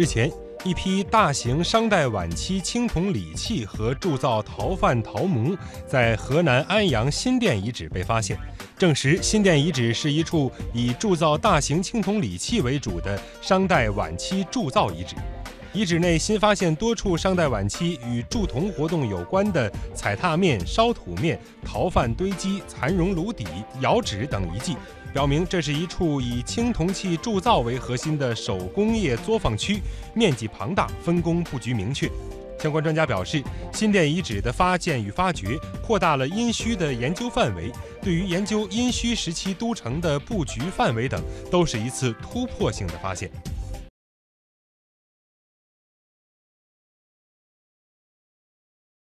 日前，一批大型商代晚期青铜礼器和铸造陶范陶模在河南安阳新店遗址被发现，证实新店遗址是一处以铸造大型青铜礼器为主的商代晚期铸造遗址。遗址内新发现多处商代晚期与铸铜活动有关的踩踏面、烧土面、陶范堆积、蚕绒炉底、窑址等遗迹，表明这是一处以青铜器铸造为核心的手工业作坊区，面积庞大，分工布局明确。相关专家表示，新店遗址的发现与发掘扩大了殷墟的研究范围，对于研究殷墟时期都城的布局范围等，都是一次突破性的发现。